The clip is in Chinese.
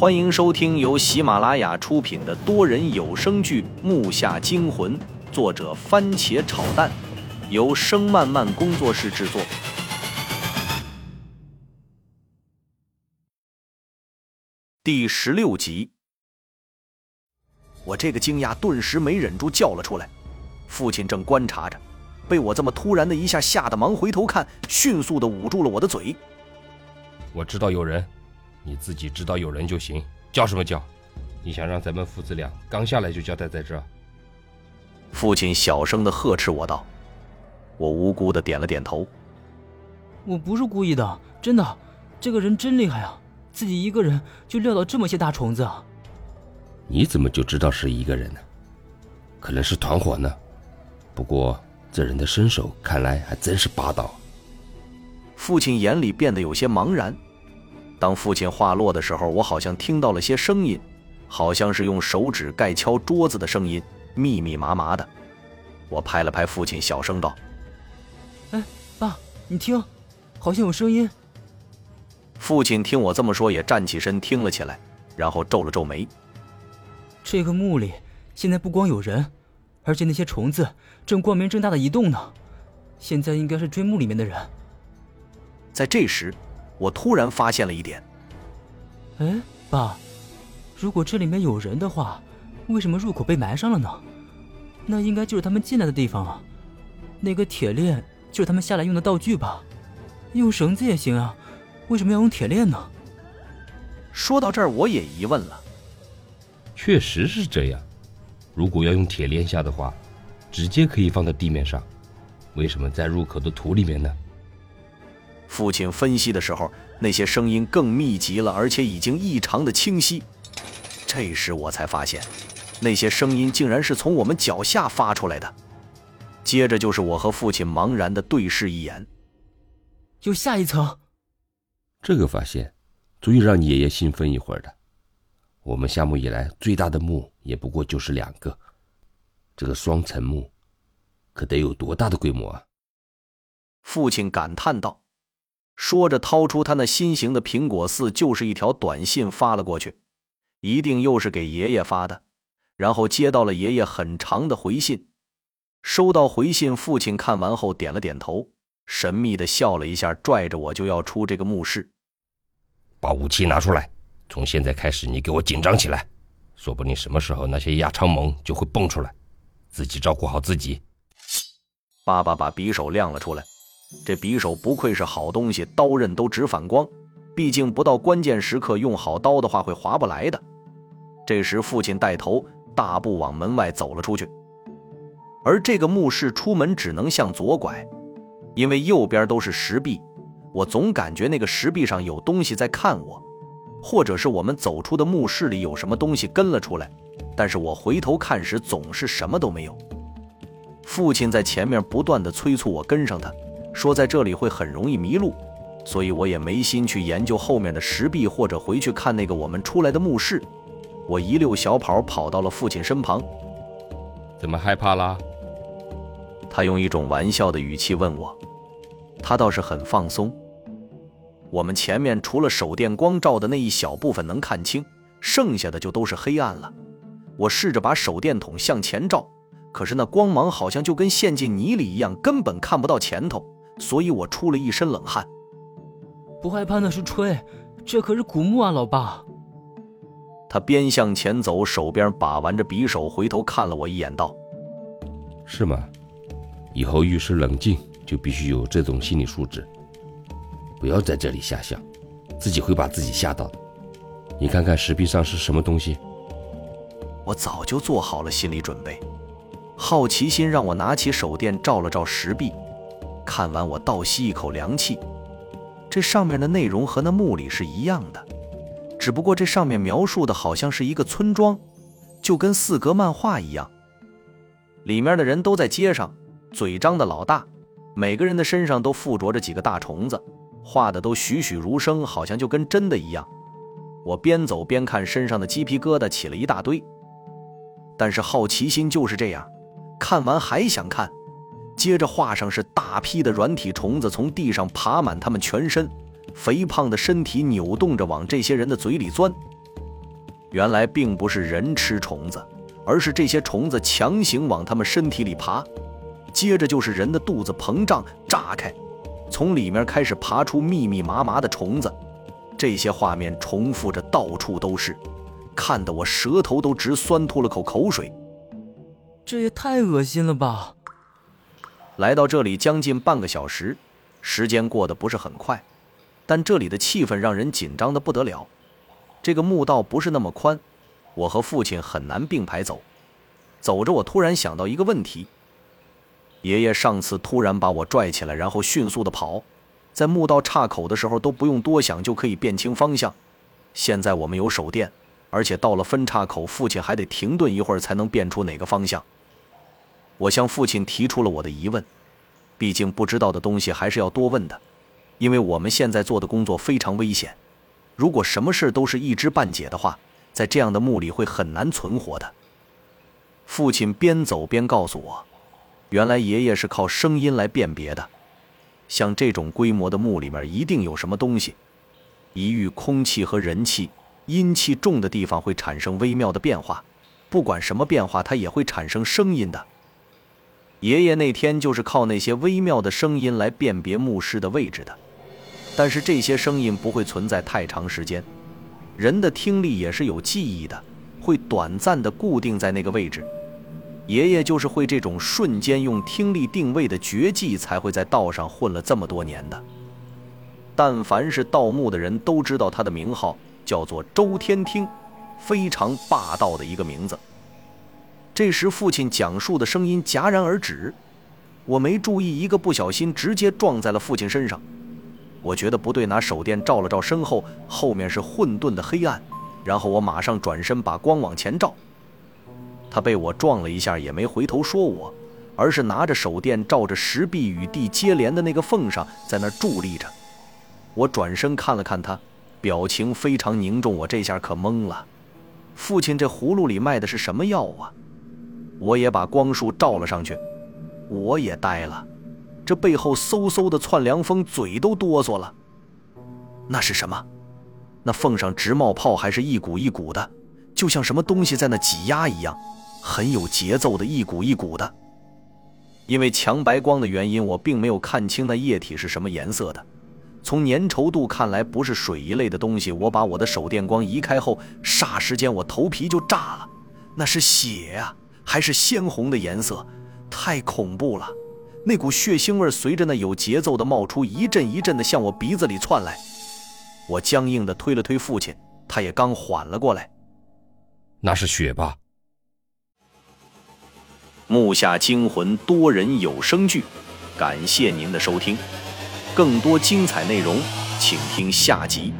欢迎收听由喜马拉雅出品的多人有声剧《木下惊魂》，作者番茄炒蛋，由声漫漫工作室制作。第十六集，我这个惊讶顿时没忍住叫了出来。父亲正观察着，被我这么突然的一下吓得忙回头看，迅速的捂住了我的嘴。我知道有人。你自己知道有人就行，叫什么叫？你想让咱们父子俩刚下来就交代在这？父亲小声的呵斥我道。我无辜的点了点头。我不是故意的，真的，这个人真厉害啊，自己一个人就撂倒这么些大虫子啊。你怎么就知道是一个人呢？可能是团伙呢。不过这人的身手看来还真是霸道。父亲眼里变得有些茫然。当父亲话落的时候，我好像听到了些声音，好像是用手指盖敲桌子的声音，密密麻麻的。我拍了拍父亲，小声道：“哎，爸，你听，好像有声音。”父亲听我这么说，也站起身听了起来，然后皱了皱眉：“这个墓里现在不光有人，而且那些虫子正光明正大的移动呢。现在应该是追墓里面的人。”在这时。我突然发现了一点，哎，爸，如果这里面有人的话，为什么入口被埋上了呢？那应该就是他们进来的地方啊。那个铁链就是他们下来用的道具吧？用绳子也行啊，为什么要用铁链呢？说到这儿，我也疑问了。确实是这样，如果要用铁链下的话，直接可以放在地面上，为什么在入口的土里面呢？父亲分析的时候，那些声音更密集了，而且已经异常的清晰。这时我才发现，那些声音竟然是从我们脚下发出来的。接着就是我和父亲茫然的对视一眼。有下一层。这个发现，足以让你爷爷兴奋一会儿的。我们下墓以来最大的墓也不过就是两个，这个双层墓，可得有多大的规模啊？父亲感叹道。说着，掏出他那新型的苹果四，就是一条短信发了过去，一定又是给爷爷发的。然后接到了爷爷很长的回信。收到回信，父亲看完后点了点头，神秘的笑了一下，拽着我就要出这个墓室。把武器拿出来，从现在开始，你给我紧张起来，说不定什么时候那些亚昌盟就会蹦出来，自己照顾好自己。爸爸把匕首亮了出来。这匕首不愧是好东西，刀刃都直反光。毕竟不到关键时刻用好刀的话，会划不来的。这时，父亲带头大步往门外走了出去。而这个墓室出门只能向左拐，因为右边都是石壁。我总感觉那个石壁上有东西在看我，或者是我们走出的墓室里有什么东西跟了出来。但是我回头看时，总是什么都没有。父亲在前面不断的催促我跟上他。说在这里会很容易迷路，所以我也没心去研究后面的石壁，或者回去看那个我们出来的墓室。我一溜小跑跑到了父亲身旁。怎么害怕啦？他用一种玩笑的语气问我。他倒是很放松。我们前面除了手电光照的那一小部分能看清，剩下的就都是黑暗了。我试着把手电筒向前照，可是那光芒好像就跟陷进泥里一样，根本看不到前头。所以我出了一身冷汗。不害怕那是吹，这可是古墓啊，老爸。他边向前走，手边把玩着匕首，回头看了我一眼，道：“是吗？以后遇事冷静，就必须有这种心理素质。不要在这里瞎想，自己会把自己吓到的。你看看石壁上是什么东西？”我早就做好了心理准备，好奇心让我拿起手电照了照石壁。看完，我倒吸一口凉气。这上面的内容和那墓里是一样的，只不过这上面描述的好像是一个村庄，就跟四格漫画一样。里面的人都在街上，嘴张的老大，每个人的身上都附着着几个大虫子，画的都栩栩如生，好像就跟真的一样。我边走边看，身上的鸡皮疙瘩起了一大堆。但是好奇心就是这样，看完还想看。接着画上是大批的软体虫子从地上爬满他们全身，肥胖的身体扭动着往这些人的嘴里钻。原来并不是人吃虫子，而是这些虫子强行往他们身体里爬，接着就是人的肚子膨胀炸开，从里面开始爬出密密麻麻的虫子。这些画面重复着，到处都是，看得我舌头都直酸，吐了口口水。这也太恶心了吧！来到这里将近半个小时，时间过得不是很快，但这里的气氛让人紧张的不得了。这个墓道不是那么宽，我和父亲很难并排走。走着，我突然想到一个问题：爷爷上次突然把我拽起来，然后迅速的跑，在墓道岔口的时候都不用多想就可以辨清方向。现在我们有手电，而且到了分岔口，父亲还得停顿一会儿才能辨出哪个方向。我向父亲提出了我的疑问，毕竟不知道的东西还是要多问的，因为我们现在做的工作非常危险。如果什么事都是一知半解的话，在这样的墓里会很难存活的。父亲边走边告诉我，原来爷爷是靠声音来辨别的。像这种规模的墓里面一定有什么东西，一遇空气和人气、阴气重的地方会产生微妙的变化，不管什么变化，它也会产生声音的。爷爷那天就是靠那些微妙的声音来辨别墓尸的位置的。但是这些声音不会存在太长时间，人的听力也是有记忆的，会短暂的固定在那个位置。爷爷就是会这种瞬间用听力定位的绝技，才会在道上混了这么多年的。但凡是盗墓的人都知道他的名号叫做周天听，非常霸道的一个名字。这时父亲讲述的声音戛然而止，我没注意，一个不小心直接撞在了父亲身上。我觉得不对，拿手电照了照身后，后面是混沌的黑暗。然后我马上转身把光往前照。他被我撞了一下，也没回头说我，而是拿着手电照着石壁与地接连的那个缝上，在那伫立着。我转身看了看他，表情非常凝重。我这下可懵了，父亲这葫芦里卖的是什么药啊？我也把光束照了上去，我也呆了。这背后嗖嗖的窜凉风，嘴都哆嗦了。那是什么？那缝上直冒泡，还是一股一股的，就像什么东西在那挤压一样，很有节奏的，一股一股的。因为强白光的原因，我并没有看清那液体是什么颜色的。从粘稠度看来，不是水一类的东西。我把我的手电光移开后，霎时间我头皮就炸了。那是血啊，还是鲜红的颜色？太恐怖了！那股血腥味随着那有节奏的冒出，一阵一阵的向我鼻子里窜来。我僵硬的推了推父亲，他也刚缓了过来。那是血吧？木下惊魂多人有声剧，感谢您的收听，更多精彩内容，请听下集。